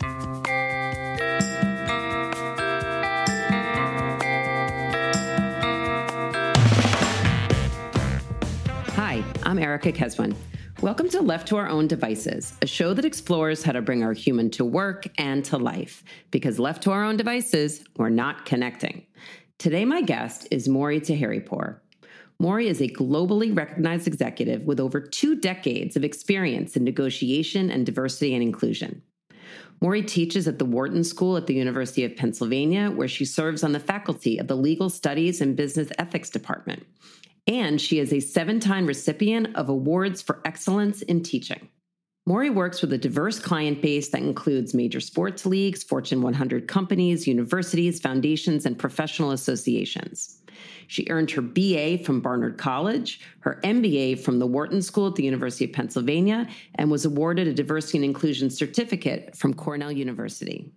Hi, I'm Erica Keswin. Welcome to Left to Our Own Devices, a show that explores how to bring our human to work and to life. Because left to our own devices, we're not connecting. Today, my guest is Mori Taheripour. Mori is a globally recognized executive with over two decades of experience in negotiation and diversity and inclusion. Mori teaches at the Wharton School at the University of Pennsylvania, where she serves on the faculty of the Legal Studies and Business Ethics Department. And she is a seven time recipient of awards for excellence in teaching. Mori works with a diverse client base that includes major sports leagues, Fortune 100 companies, universities, foundations, and professional associations. She earned her BA from Barnard College, her MBA from the Wharton School at the University of Pennsylvania, and was awarded a Diversity and Inclusion Certificate from Cornell University.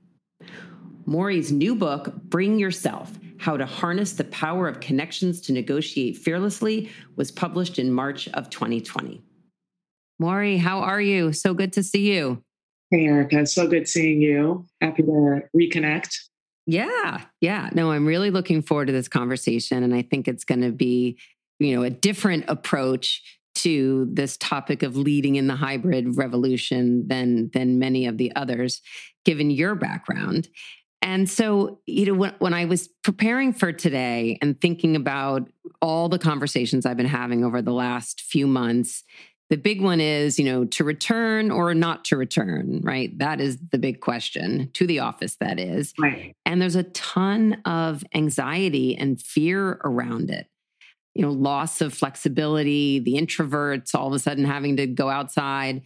Mori's new book, Bring Yourself How to Harness the Power of Connections to Negotiate Fearlessly, was published in March of 2020. Mori, how are you? So good to see you. Hey, Erica. So good seeing you. Happy to reconnect. Yeah. Yeah. No, I'm really looking forward to this conversation. And I think it's going to be, you know, a different approach to this topic of leading in the hybrid revolution than than many of the others given your background and so, you know, when, when I was preparing for today and thinking about all the conversations I've been having over the last few months, the big one is, you know, to return or not to return, right? That is the big question to the office, that is. Right. And there's a ton of anxiety and fear around it. You know, loss of flexibility, the introverts all of a sudden having to go outside.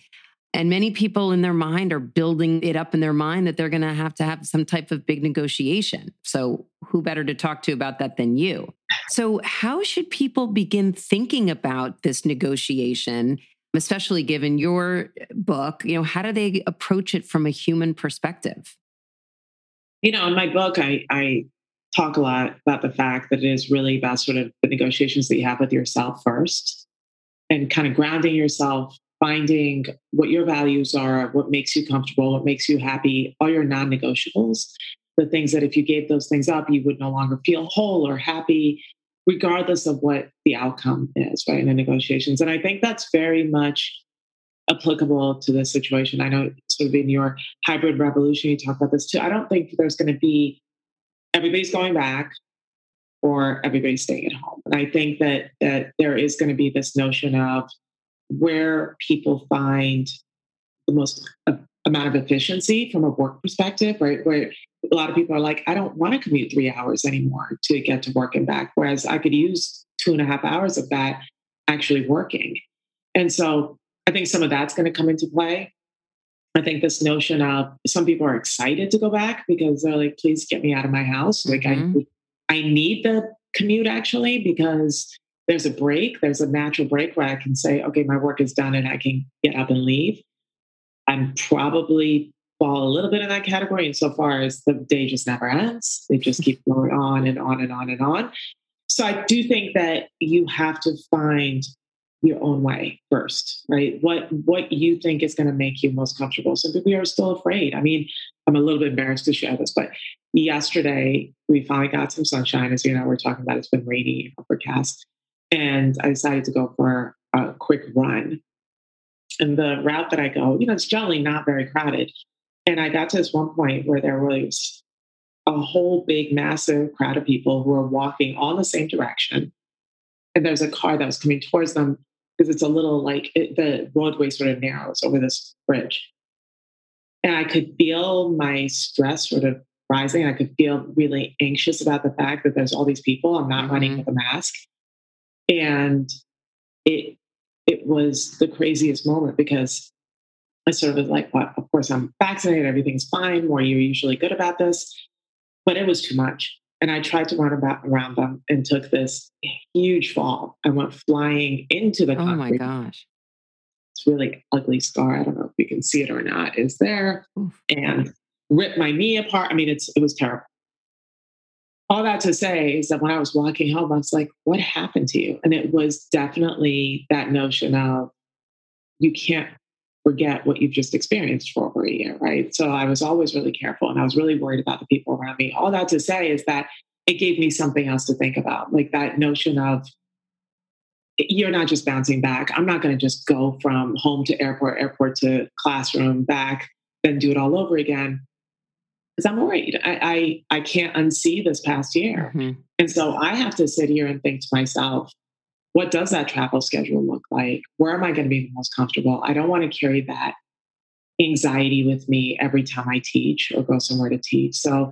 And many people in their mind are building it up in their mind that they're going to have to have some type of big negotiation. So, who better to talk to about that than you? So, how should people begin thinking about this negotiation, especially given your uh, book? You know, how do they approach it from a human perspective? You know, in my book, I, I talk a lot about the fact that it is really about sort of the negotiations that you have with yourself first and kind of grounding yourself finding what your values are, what makes you comfortable, what makes you happy, all your non negotiables, the things that if you gave those things up, you would no longer feel whole or happy, regardless of what the outcome is, right, in the negotiations. And I think that's very much applicable to this situation. I know sort of in your hybrid revolution, you talk about this too. I don't think there's going to be everybody's going back or everybody's staying at home. And I think that that there is going to be this notion of where people find the most amount of efficiency from a work perspective, right? Where a lot of people are like, I don't want to commute three hours anymore to get to work and back. Whereas I could use two and a half hours of that actually working. And so I think some of that's going to come into play. I think this notion of some people are excited to go back because they're like, please get me out of my house. Like mm-hmm. I I need the commute actually because there's a break, there's a natural break where I can say, okay, my work is done and I can get up and leave. I'm probably fall a little bit in that category insofar as the day just never ends. They just keep going on and on and on and on. So I do think that you have to find your own way first, right? What what you think is going to make you most comfortable. Some people are still afraid. I mean, I'm a little bit embarrassed to share this, but yesterday we finally got some sunshine. As you know, we're talking about it's been rainy and overcast and I decided to go for a quick run. And the route that I go, you know, it's generally not very crowded. And I got to this one point where there was a whole big, massive crowd of people who are walking all in the same direction. And there's a car that was coming towards them because it's a little like it, the roadway sort of narrows over this bridge. And I could feel my stress sort of rising. I could feel really anxious about the fact that there's all these people. I'm not mm-hmm. running with a mask and it it was the craziest moment because I sort of was like, well, of course I'm vaccinated, everything's fine. Mori you're usually good about this, but it was too much. And I tried to run about around them and took this huge fall. I went flying into the. Oh my gosh! It's really ugly scar. I don't know if you can see it or not. Is there Oof. and ripped my knee apart. I mean, it's it was terrible all that to say is that when I was walking home, I was like, what happened to you? And it was definitely that notion of you can't forget what you've just experienced for over a year, right? So I was always really careful and I was really worried about the people around me. All that to say is that it gave me something else to think about, like that notion of you're not just bouncing back. I'm not going to just go from home to airport, airport to classroom, back, then do it all over again. Because I'm worried. I, I, I can't unsee this past year. Mm-hmm. And so I have to sit here and think to myself, what does that travel schedule look like? Where am I going to be the most comfortable? I don't want to carry that anxiety with me every time I teach or go somewhere to teach. So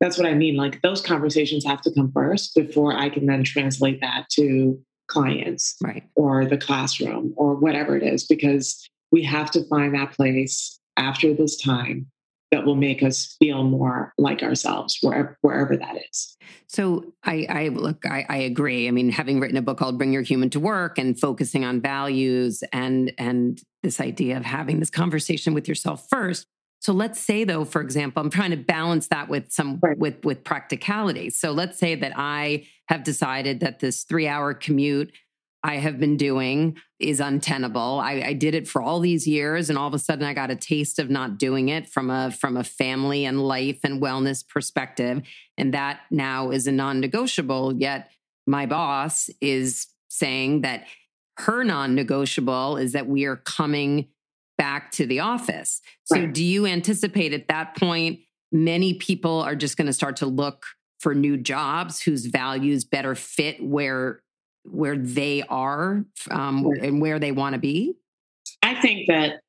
that's what I mean. Like those conversations have to come first before I can then translate that to clients right. or the classroom or whatever it is, because we have to find that place after this time that will make us feel more like ourselves wherever, wherever that is. So I, I look, I, I, agree. I mean, having written a book called Bring Your Human to Work and focusing on values and and this idea of having this conversation with yourself first. So let's say though, for example, I'm trying to balance that with some right. with with practicality. So let's say that I have decided that this three hour commute I have been doing is untenable. I, I, did it for all these years, and all of a sudden, I got a taste of not doing it from a from a family and life and wellness perspective, and that now is a non-negotiable. Yet my boss is saying that her non-negotiable is that we are coming back to the office. So, right. do you anticipate at that point many people are just going to start to look for new jobs whose values better fit where where they are um, and where they want to be? I think that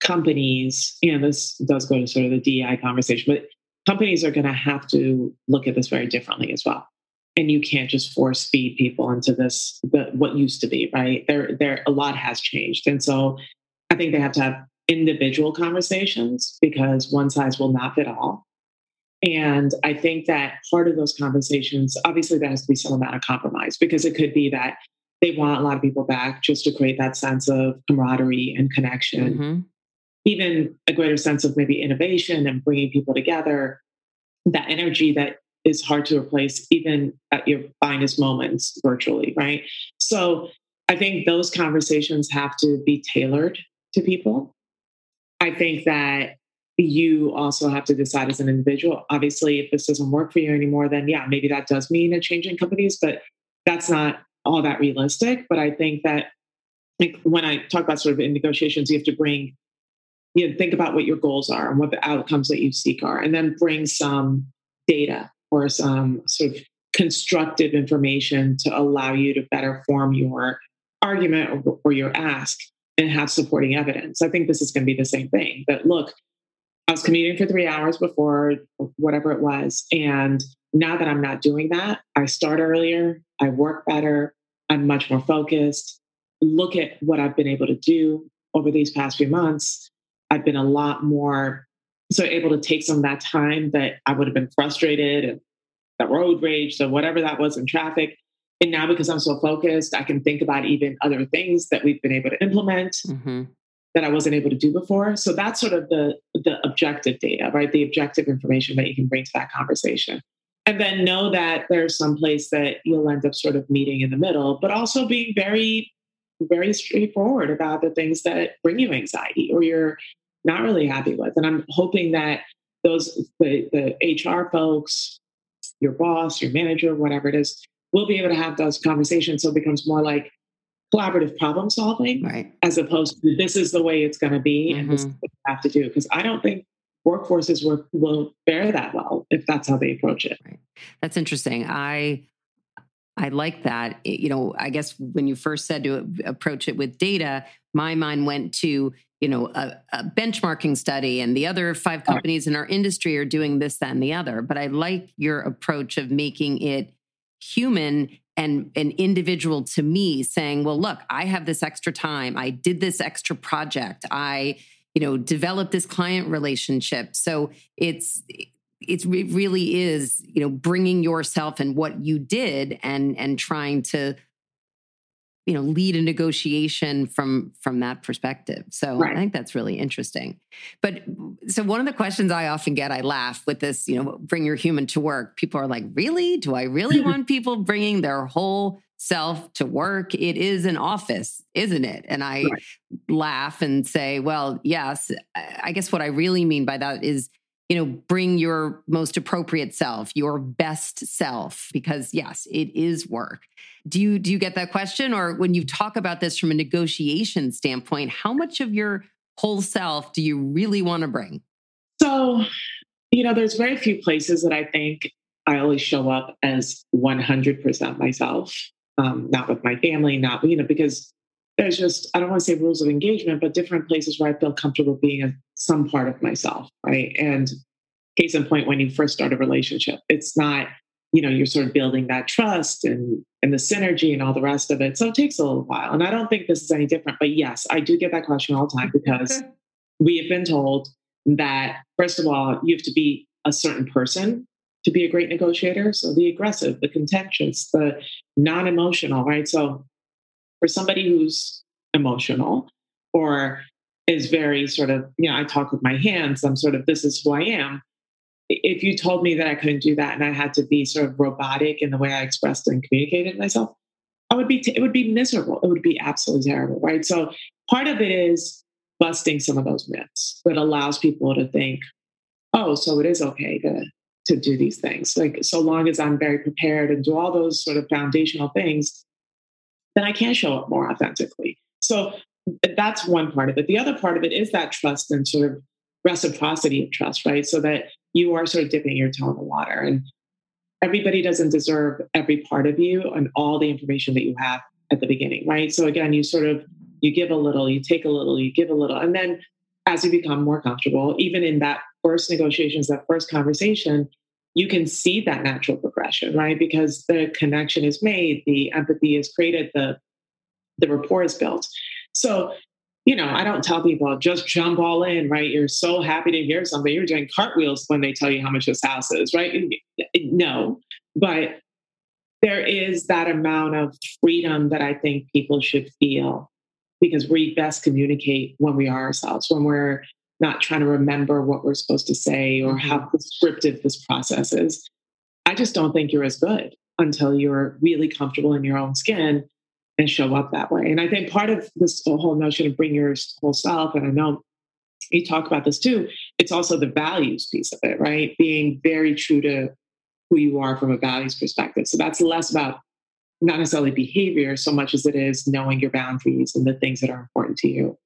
companies, you know, this does go to sort of the DEI conversation, but companies are going to have to look at this very differently as well. And you can't just force feed people into this, the, what used to be, right? There, there, a lot has changed. And so I think they have to have individual conversations because one size will not fit all. And I think that part of those conversations, obviously, there has to be some amount of compromise because it could be that they want a lot of people back just to create that sense of camaraderie and connection, mm-hmm. even a greater sense of maybe innovation and bringing people together, that energy that is hard to replace even at your finest moments virtually, right? So I think those conversations have to be tailored to people. I think that you also have to decide as an individual. Obviously, if this doesn't work for you anymore, then yeah, maybe that does mean a change in companies, but that's not all that realistic. But I think that like when I talk about sort of in negotiations, you have to bring, you know, think about what your goals are and what the outcomes that you seek are, and then bring some data or some sort of constructive information to allow you to better form your argument or, or your ask and have supporting evidence. I think this is going to be the same thing. But look, I was commuting for three hours before whatever it was. And now that I'm not doing that, I start earlier, I work better, I'm much more focused. Look at what I've been able to do over these past few months. I've been a lot more so able to take some of that time that I would have been frustrated and that road rage, so whatever that was in traffic. And now because I'm so focused, I can think about even other things that we've been able to implement. Mm-hmm that I wasn't able to do before. So that's sort of the the objective data, right? The objective information that you can bring to that conversation. And then know that there's some place that you'll end up sort of meeting in the middle, but also being very, very straightforward about the things that bring you anxiety or you're not really happy with. And I'm hoping that those the, the HR folks, your boss, your manager, whatever it is, will be able to have those conversations so it becomes more like collaborative problem solving right. as opposed to this is the way it's going to be mm-hmm. and this is mm-hmm. what you have to do because i don't think workforces will, will bear that well if that's how they approach it right. that's interesting i i like that it, you know i guess when you first said to approach it with data my mind went to you know a, a benchmarking study and the other five companies in our industry are doing this that and the other but i like your approach of making it human and an individual to me saying, well, look, I have this extra time. I did this extra project. I, you know, developed this client relationship. So it's, it's, it really is, you know, bringing yourself and what you did and, and trying to you know lead a negotiation from from that perspective so right. i think that's really interesting but so one of the questions i often get i laugh with this you know bring your human to work people are like really do i really want people bringing their whole self to work. It is an office, isn't it? And I right. laugh and say, well, yes. I guess what I really mean by that is, you know, bring your most appropriate self, your best self, because yes, it is work. Do you do you get that question? Or when you talk about this from a negotiation standpoint, how much of your whole self do you really want to bring? So, you know, there's very few places that I think I always show up as 100% myself um, not with my family, not, you know, because there's just, I don't want to say rules of engagement, but different places where I feel comfortable being a, some part of myself. Right. And case in point, when you first start a relationship, it's not, you know, you're sort of building that trust and, and the synergy and all the rest of it. So it takes a little while. And I don't think this is any different, but yes, I do get that question all the time because we have been told that, first of all, you have to be a certain person to be a great negotiator. So the aggressive, the contentious, the non emotional, right? So for somebody who's emotional or is very sort of, you know, I talk with my hands, I'm sort of, this is who I am. If you told me that I couldn't do that and I had to be sort of robotic in the way I expressed and communicated myself, I would be, t- it would be miserable. It would be absolutely terrible, right? So part of it is busting some of those myths that allows people to think, oh, so it is okay to to do these things. Like, so long as I'm very prepared and do all those sort of foundational things, then I can show up more authentically. So that's one part of it. The other part of it is that trust and sort of reciprocity of trust, right? So that you are sort of dipping your toe in the water. And everybody doesn't deserve every part of you and all the information that you have at the beginning, right? So again, you sort of you give a little, you take a little, you give a little, and then as you become more comfortable, even in that first negotiations, that first conversation, you can see that natural progression, right? Because the connection is made, the empathy is created, the the rapport is built. So, you know, I don't tell people just jump all in, right? You're so happy to hear something. You're doing cartwheels when they tell you how much this house is, right? No, but there is that amount of freedom that I think people should feel because we best communicate when we are ourselves, when we're not trying to remember what we're supposed to say or how mm-hmm. prescriptive this process is. I just don't think you're as good until you're really comfortable in your own skin and show up that way. And I think part of this whole notion of bring your whole self, and I know you talk about this too, it's also the values piece of it, right? Being very true to who you are from a values perspective. So that's less about not necessarily behavior so much as it is knowing your boundaries and the things that are important to you.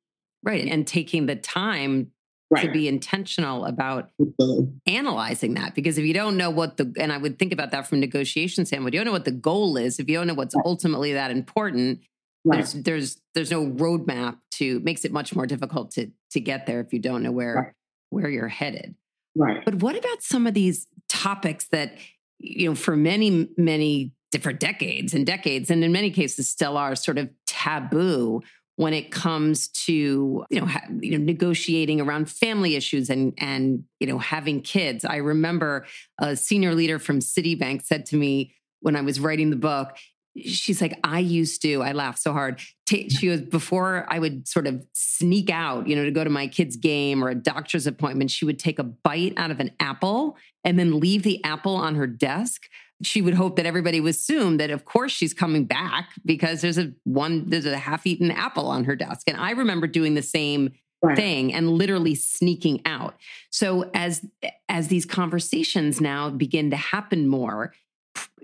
Right. And taking the time right. to be intentional about Absolutely. analyzing that. Because if you don't know what the, and I would think about that from negotiation standpoint, you don't know what the goal is. If you don't know what's right. ultimately that important, right. there's, there's, there's no roadmap to, makes it much more difficult to, to get there if you don't know where, where you're headed. Right. But what about some of these topics that, you know, for many, many different decades and decades, and in many cases still are sort of taboo when it comes to you know, ha- you know negotiating around family issues and and you know having kids. I remember a senior leader from Citibank said to me when I was writing the book, she's like, I used to, I laughed so hard. she was before I would sort of sneak out, you know, to go to my kid's game or a doctor's appointment, she would take a bite out of an apple and then leave the apple on her desk she would hope that everybody would assume that of course she's coming back because there's a one there's a half-eaten apple on her desk and i remember doing the same right. thing and literally sneaking out so as as these conversations now begin to happen more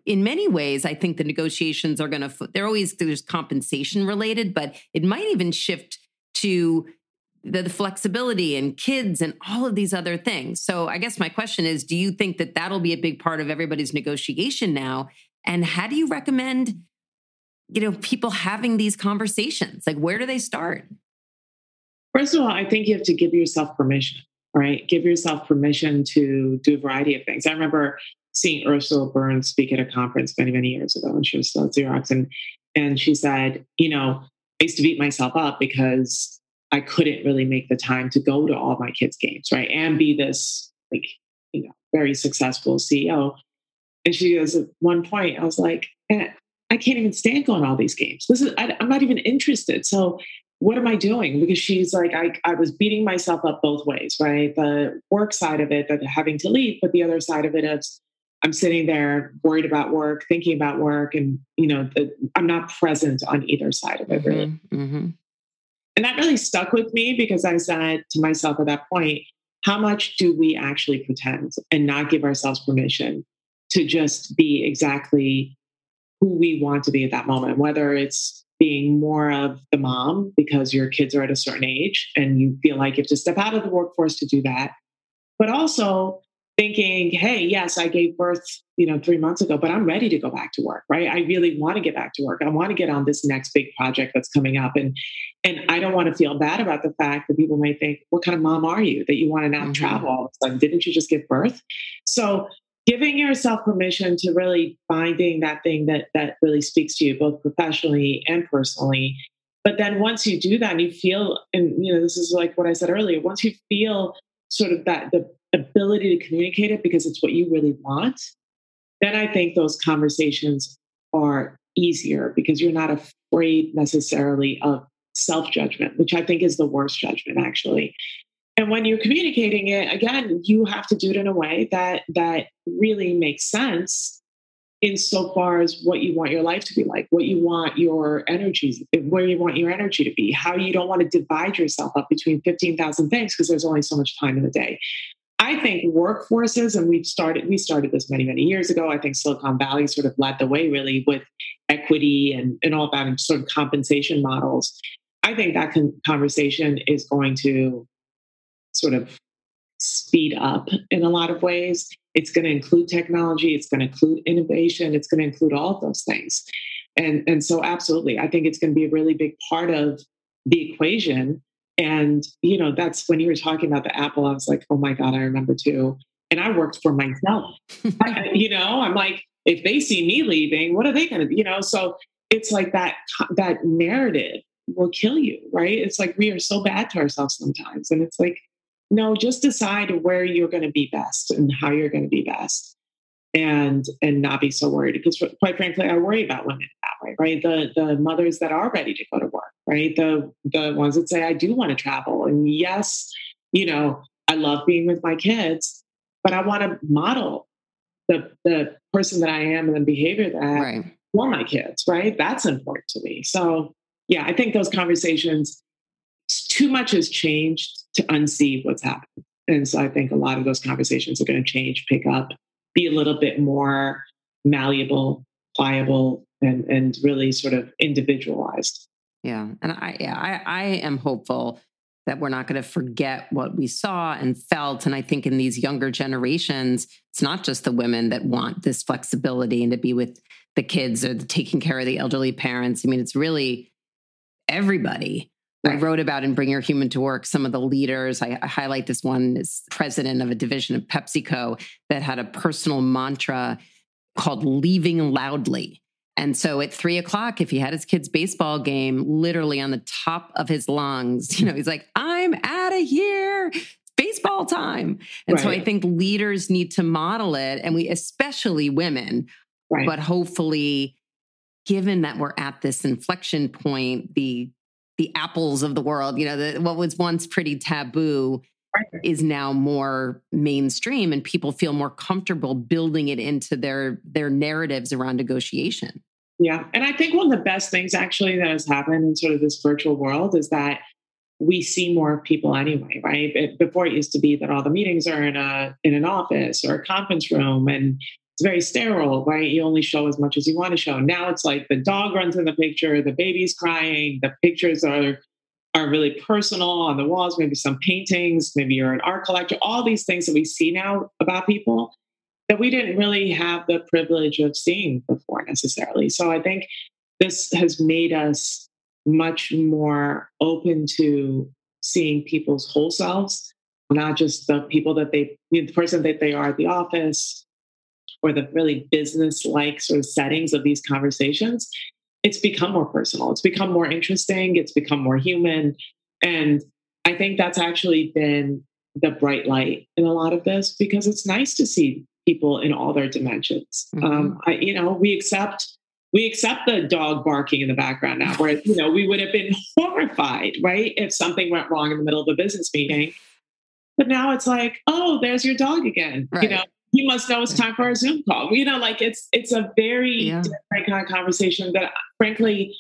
in many ways i think the negotiations are going to they're always there's compensation related but it might even shift to the, the, flexibility and kids and all of these other things. So I guess my question is do you think that that'll be a big part of everybody's negotiation now and how do you recommend you know people having these conversations? Like where do they start? First of all, I think you have to give yourself permission, right? Give yourself permission to do a variety of things. I remember seeing Ursula Burns speak at a conference many, many years ago, and she was still at Xerox. And, and she said, you know, I used to beat myself up because I couldn't really make the time to go to all my kids' games, right? And be this like, you know, very successful CEO. And she goes, at one point, I was like, I can't even stand going all these games. This is, I, I'm not even interested. So what am I doing? Because she's like, I, I was beating myself up both ways, right? The work side of it, that having to leave, but the other side of it is I'm sitting there worried about work, thinking about work, and you know, the, I'm not present on either side of it. Really. Mm-hmm, mm-hmm. And that really stuck with me because I said to myself at that point, how much do we actually pretend and not give ourselves permission to just be exactly who we want to be at that moment, whether it's being more of the mom because your kids are at a certain age and you feel like you have to step out of the workforce to do that, but also thinking, hey, yes, I gave birth, you know, three months ago, but I'm ready to go back to work, right? I really want to get back to work. I want to get on this next big project that's coming up. And and I don't want to feel bad about the fact that people may think, what kind of mom are you that you want to now mm-hmm. travel all of a sudden? Didn't you just give birth? So giving yourself permission to really finding that thing that that really speaks to you both professionally and personally but then once you do that and you feel and you know this is like what i said earlier once you feel sort of that the ability to communicate it because it's what you really want then i think those conversations are easier because you're not afraid necessarily of self judgment which i think is the worst judgment actually. And when you're communicating it again you have to do it in a way that that really makes sense insofar as what you want your life to be like what you want your energies where you want your energy to be how you don't want to divide yourself up between 15000 things because there's only so much time in the day I think workforces, and we've started, we started this many, many years ago. I think Silicon Valley sort of led the way really with equity and, and all that and sort of compensation models. I think that con- conversation is going to sort of speed up in a lot of ways. It's going to include technology, it's going to include innovation, it's going to include all of those things. And, and so, absolutely, I think it's going to be a really big part of the equation. And, you know, that's when you were talking about the Apple, I was like, oh my God, I remember too. And I worked for myself. You know, I'm like, if they see me leaving, what are they going to, you know? So it's like that, that narrative will kill you, right? It's like we are so bad to ourselves sometimes. And it's like, no, just decide where you're going to be best and how you're going to be best and and not be so worried because quite frankly i worry about women that way right the the mothers that are ready to go to work right the the ones that say i do want to travel and yes you know i love being with my kids but i want to model the the person that i am and the behavior that right. for my kids right that's important to me so yeah i think those conversations too much has changed to unsee what's happened. And so I think a lot of those conversations are going to change, pick up, be a little bit more malleable, pliable, and and really sort of individualized. Yeah, and I yeah, I, I am hopeful that we're not going to forget what we saw and felt. And I think in these younger generations, it's not just the women that want this flexibility and to be with the kids or the taking care of the elderly parents. I mean, it's really everybody Right. I wrote about in Bring Your Human to Work some of the leaders. I, I highlight this one as president of a division of PepsiCo that had a personal mantra called leaving loudly. And so at three o'clock, if he had his kid's baseball game literally on the top of his lungs, you know, he's like, I'm out of here. baseball time. And right. so I think leaders need to model it, and we, especially women, right. but hopefully, given that we're at this inflection point, the the apples of the world you know the, what was once pretty taboo is now more mainstream and people feel more comfortable building it into their their narratives around negotiation yeah and i think one of the best things actually that has happened in sort of this virtual world is that we see more people anyway right before it used to be that all the meetings are in a in an office or a conference room and it's very sterile, right? You only show as much as you want to show. Now it's like the dog runs in the picture, the baby's crying, the pictures are are really personal on the walls, maybe some paintings, maybe you're an art collector, all these things that we see now about people that we didn't really have the privilege of seeing before necessarily. So I think this has made us much more open to seeing people's whole selves, not just the people that they, the person that they are at the office, or the really business like sort of settings of these conversations, it's become more personal. It's become more interesting. It's become more human. And I think that's actually been the bright light in a lot of this because it's nice to see people in all their dimensions. Mm-hmm. Um, I, you know, we accept we accept the dog barking in the background now, where you know we would have been horrified, right, if something went wrong in the middle of a business meeting. But now it's like, oh, there's your dog again. Right. You know, he must know it's time for a Zoom call. You know, like it's it's a very yeah. different kind of conversation that frankly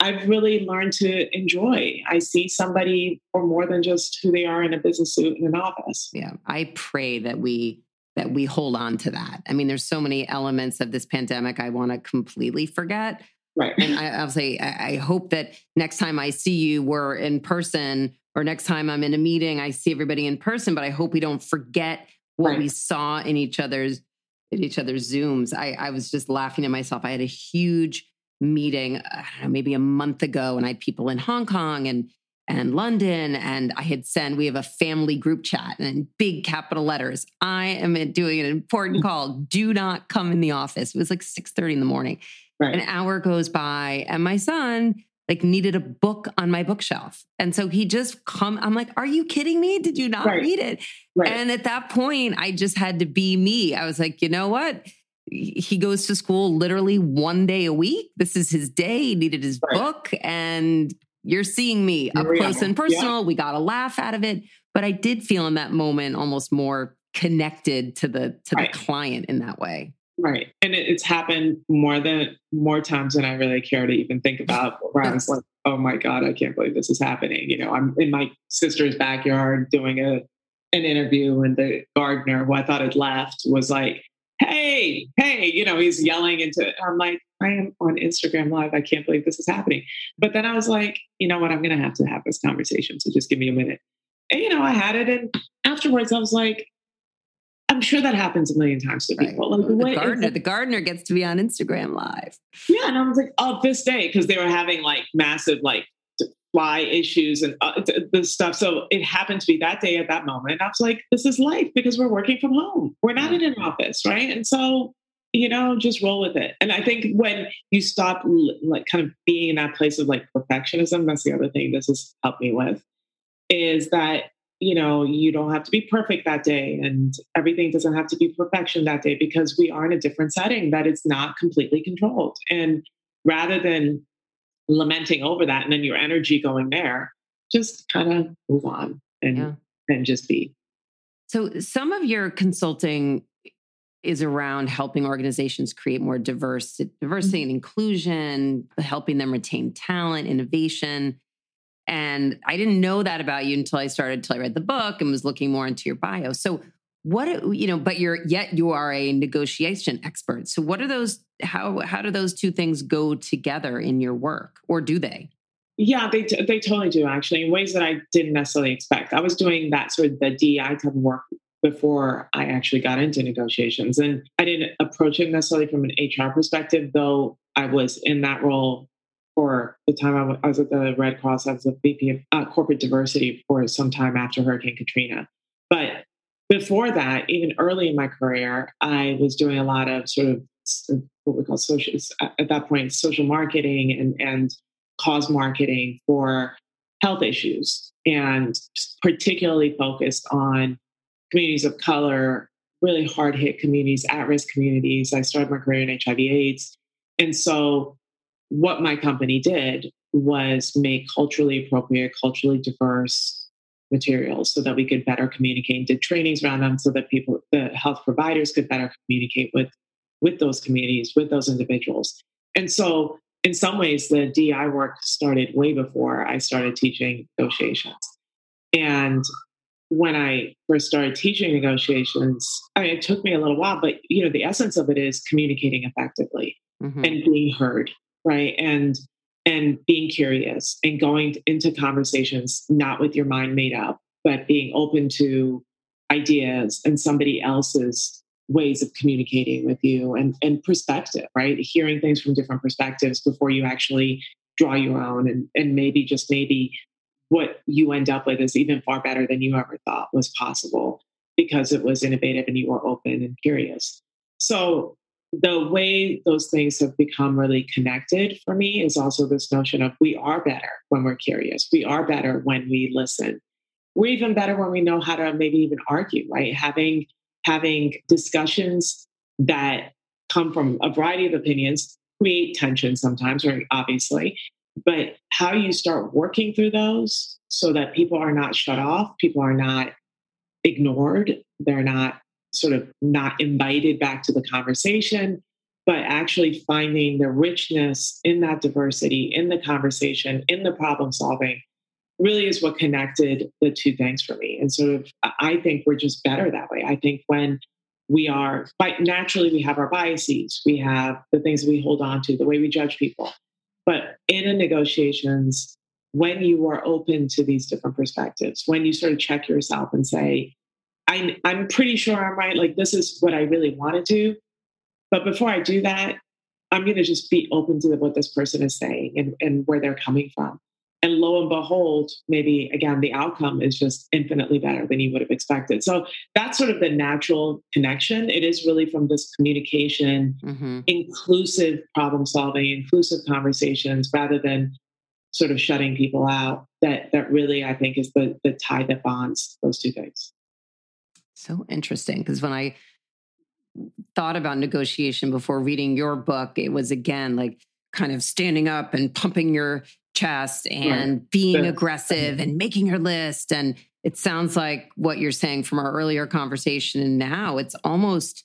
I've really learned to enjoy. I see somebody for more than just who they are in a business suit in an office. Yeah. I pray that we that we hold on to that. I mean, there's so many elements of this pandemic I want to completely forget. Right. And I, will say, I, I hope that next time I see you, we're in person, or next time I'm in a meeting, I see everybody in person. But I hope we don't forget what right. we saw in each other's in each other's zooms. I, I was just laughing at myself. I had a huge meeting, know, maybe a month ago, and I had people in Hong Kong and and London, and I had sent. We have a family group chat and big capital letters. I am doing an important mm-hmm. call. Do not come in the office. It was like six thirty in the morning. Right. An hour goes by, and my son like needed a book on my bookshelf. And so he just come, I'm like, are you kidding me? Did you not right. read it? Right. And at that point, I just had to be me. I was like, you know what? He goes to school literally one day a week. This is his day. He needed his right. book. And you're seeing me up close and personal. Yeah. We got a laugh out of it. But I did feel in that moment almost more connected to the to the client in that way. Right. And it, it's happened more than more times than I really care to even think about where I was like, oh my God, I can't believe this is happening. You know, I'm in my sister's backyard doing a an interview and the gardener who I thought had left was like, Hey, hey, you know, he's yelling into it. I'm like, I am on Instagram live. I can't believe this is happening. But then I was like, you know what, I'm gonna have to have this conversation. So just give me a minute. And you know, I had it and afterwards I was like, I'm sure that happens a million times to people. Like, the gardener, the gardener gets to be on Instagram live. Yeah, and I was like, oh, this day because they were having like massive like fly issues and uh, this stuff. So it happened to be that day at that moment. I was like, this is life because we're working from home. We're not in an office, right? And so you know, just roll with it. And I think when you stop like kind of being in that place of like perfectionism, that's the other thing this has helped me with, is that you know, you don't have to be perfect that day and everything doesn't have to be perfection that day because we are in a different setting that it's not completely controlled. And rather than lamenting over that and then your energy going there, just kind of move on and yeah. and just be. So some of your consulting is around helping organizations create more diverse diversity mm-hmm. and inclusion, helping them retain talent, innovation. And I didn't know that about you until I started, until I read the book and was looking more into your bio. So, what you know, but you're yet you are a negotiation expert. So, what are those? How how do those two things go together in your work, or do they? Yeah, they t- they totally do actually in ways that I didn't necessarily expect. I was doing that sort of the DI type of work before I actually got into negotiations, and I didn't approach it necessarily from an HR perspective, though I was in that role for the time I was at the Red Cross. I was a VP of uh, corporate diversity for some time after Hurricane Katrina. But before that, even early in my career, I was doing a lot of sort of what we call social at that point social marketing and and cause marketing for health issues and particularly focused on communities of color really hard hit communities at risk communities i started my career in hiv aids and so what my company did was make culturally appropriate, culturally diverse materials so that we could better communicate, and did trainings around them so that people, the health providers could better communicate with, with those communities, with those individuals. And so in some ways, the DI work started way before I started teaching negotiations. And when I first started teaching negotiations, I mean, it took me a little while, but you know, the essence of it is communicating effectively mm-hmm. and being heard right and and being curious and going into conversations not with your mind made up but being open to ideas and somebody else's ways of communicating with you and and perspective right hearing things from different perspectives before you actually draw your own and and maybe just maybe what you end up with is even far better than you ever thought was possible because it was innovative and you were open and curious so the way those things have become really connected for me is also this notion of we are better when we're curious. We are better when we listen. We're even better when we know how to maybe even argue, right? Having having discussions that come from a variety of opinions create tension sometimes, right? Obviously. But how you start working through those so that people are not shut off, people are not ignored, they're not sort of not invited back to the conversation, but actually finding the richness in that diversity, in the conversation, in the problem solving really is what connected the two things for me. And sort of, I think we're just better that way. I think when we are, naturally, we have our biases, we have the things that we hold on to, the way we judge people. But in a negotiations, when you are open to these different perspectives, when you sort of check yourself and say, I'm, I'm pretty sure I'm right, like this is what I really want to do. But before I do that, I'm going to just be open to what this person is saying and, and where they're coming from. And lo and behold, maybe again, the outcome is just infinitely better than you would have expected. So that's sort of the natural connection. It is really from this communication, mm-hmm. inclusive problem solving, inclusive conversations, rather than sort of shutting people out. That that really, I think, is the the tie that bonds those two things. So interesting, because when I thought about negotiation before reading your book, it was again like kind of standing up and pumping your chest and right. being aggressive and making your list. And it sounds like what you're saying from our earlier conversation. And now it's almost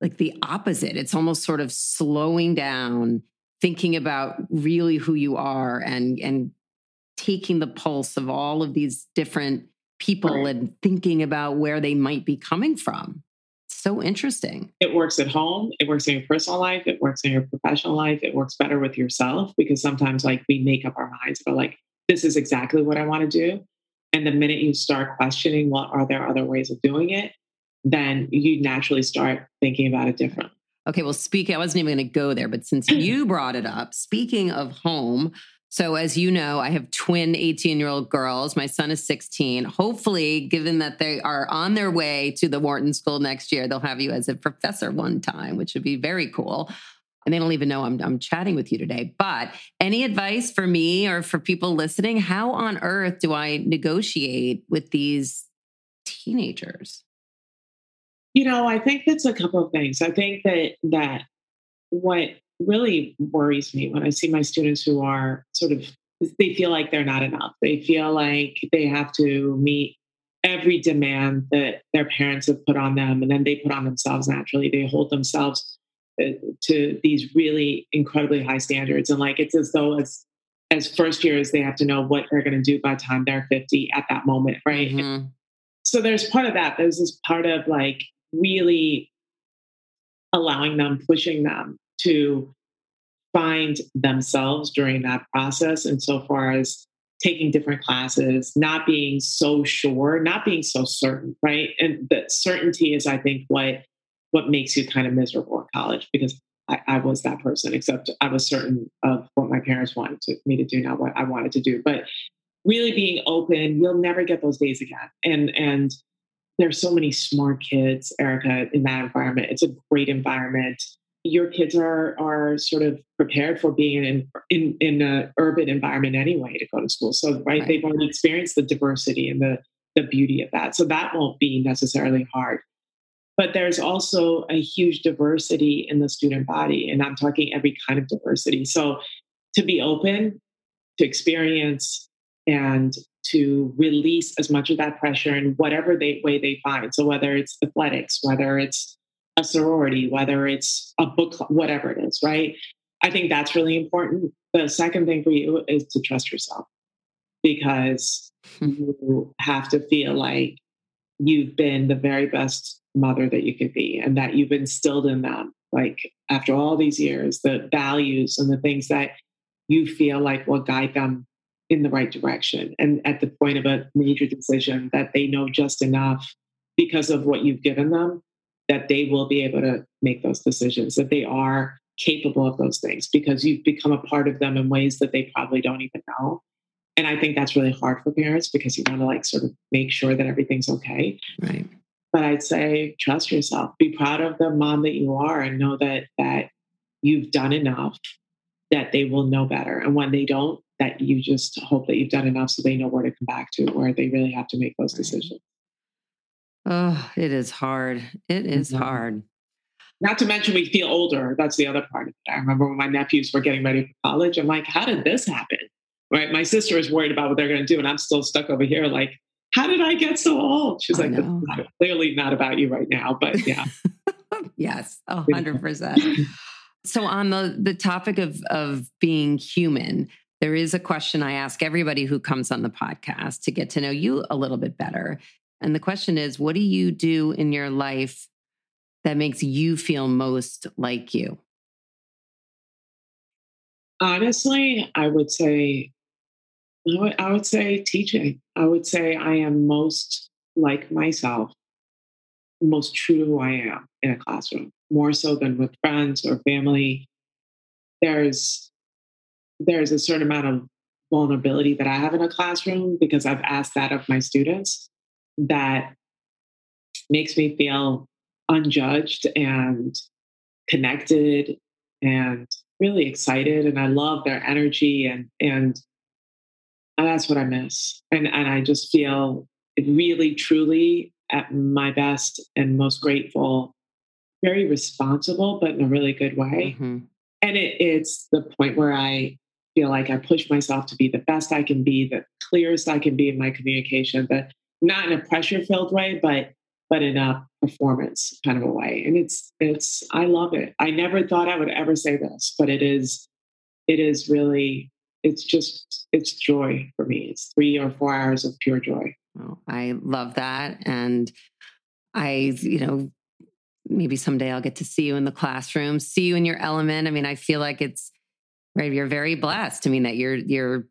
like the opposite. It's almost sort of slowing down, thinking about really who you are and, and taking the pulse of all of these different people right. and thinking about where they might be coming from so interesting. It works at home, it works in your personal life, it works in your professional life, it works better with yourself because sometimes like we make up our minds about like this is exactly what I want to do. And the minute you start questioning what are there other ways of doing it, then you naturally start thinking about it differently. Okay, well, speaking, I wasn't even going to go there, but since you brought it up, speaking of home, so, as you know, I have twin 18 year old girls. My son is 16. Hopefully, given that they are on their way to the Wharton School next year, they'll have you as a professor one time, which would be very cool. And they don't even know I'm, I'm chatting with you today. But any advice for me or for people listening? How on earth do I negotiate with these teenagers? You know, I think that's a couple of things. I think that that what really worries me when I see my students who are sort of, they feel like they're not enough. They feel like they have to meet every demand that their parents have put on them and then they put on themselves naturally. They hold themselves uh, to these really incredibly high standards. And like it's as though as, as first years, they have to know what they're going to do by the time they're 50 at that moment, right? Mm-hmm. So there's part of that. There's this part of like really allowing them, pushing them to find themselves during that process. And so far as taking different classes, not being so sure, not being so certain, right? And that certainty is, I think, what what makes you kind of miserable at college because I, I, was that person, except I was certain of what my parents wanted to, me to do, not what I wanted to do. But really being open, you'll never get those days again. And and there's so many smart kids, Erica, in that environment. It's a great environment your kids are are sort of prepared for being in in in an urban environment anyway to go to school. So right, right, they've already experienced the diversity and the the beauty of that. So that won't be necessarily hard. But there's also a huge diversity in the student body, and I'm talking every kind of diversity. So to be open, to experience, and to release as much of that pressure in whatever they, way they find. So whether it's athletics, whether it's a sorority, whether it's a book club, whatever it is, right? I think that's really important. The second thing for you is to trust yourself because hmm. you have to feel like you've been the very best mother that you could be and that you've instilled in them, like after all these years, the values and the things that you feel like will guide them in the right direction. And at the point of a major decision, that they know just enough because of what you've given them that they will be able to make those decisions, that they are capable of those things because you've become a part of them in ways that they probably don't even know. And I think that's really hard for parents because you want to like sort of make sure that everything's okay. Right. But I'd say trust yourself. Be proud of the mom that you are and know that that you've done enough that they will know better. And when they don't, that you just hope that you've done enough so they know where to come back to, where they really have to make those decisions. Oh, it is hard. It is mm-hmm. hard. Not to mention, we feel older. That's the other part of it. I remember when my nephews were getting ready for college. I'm like, how did this happen? Right? My sister is worried about what they're going to do, and I'm still stuck over here. Like, how did I get so old? She's like, not, clearly not about you right now, but yeah. yes, a hundred percent. So on the the topic of of being human, there is a question I ask everybody who comes on the podcast to get to know you a little bit better. And the question is, what do you do in your life that makes you feel most like you? Honestly, I would say I would, say teaching. I would say I am most like myself, most true to who I am in a classroom, more so than with friends or family. There's there's a certain amount of vulnerability that I have in a classroom because I've asked that of my students that makes me feel unjudged and connected and really excited and I love their energy and and and that's what I miss. And and I just feel really truly at my best and most grateful, very responsible, but in a really good way. Mm-hmm. And it, it's the point where I feel like I push myself to be the best I can be, the clearest I can be in my communication, but not in a pressure filled way, but but in a performance kind of a way. And it's it's I love it. I never thought I would ever say this, but it is it is really it's just it's joy for me. It's three or four hours of pure joy. Oh, I love that, and I, you know, maybe someday I'll get to see you in the classroom, see you in your element. I mean, I feel like it's right. You're very blessed. I mean, that you're you're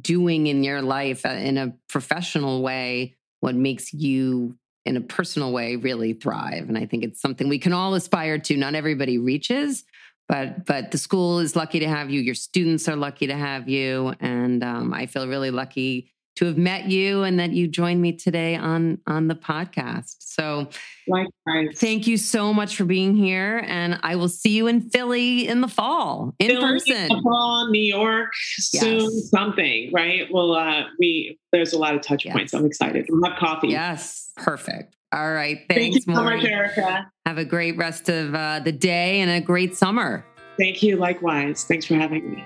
doing in your life uh, in a professional way what makes you in a personal way really thrive and i think it's something we can all aspire to. Not everybody reaches but but the school is lucky to have you your students are lucky to have you and um, i feel really lucky to have met you and that you joined me today on on the podcast so Likewise. thank you so much for being here and i will see you in philly in the fall in philly, person in fall, new york soon yes. something right well uh we there's a lot of touch yes. points i'm excited we'll have coffee yes perfect all right. Thanks, Thank you so much, Erica. Have a great rest of uh, the day and a great summer. Thank you. Likewise. Thanks for having me.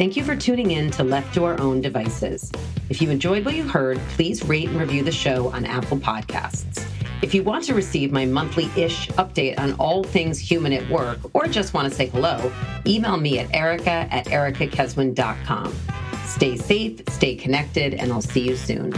Thank you for tuning in to Left to Our Own Devices. If you enjoyed what you heard, please rate and review the show on Apple Podcasts. If you want to receive my monthly ish update on all things human at work or just want to say hello, email me at erica at ericakeswin.com. Stay safe, stay connected, and I'll see you soon.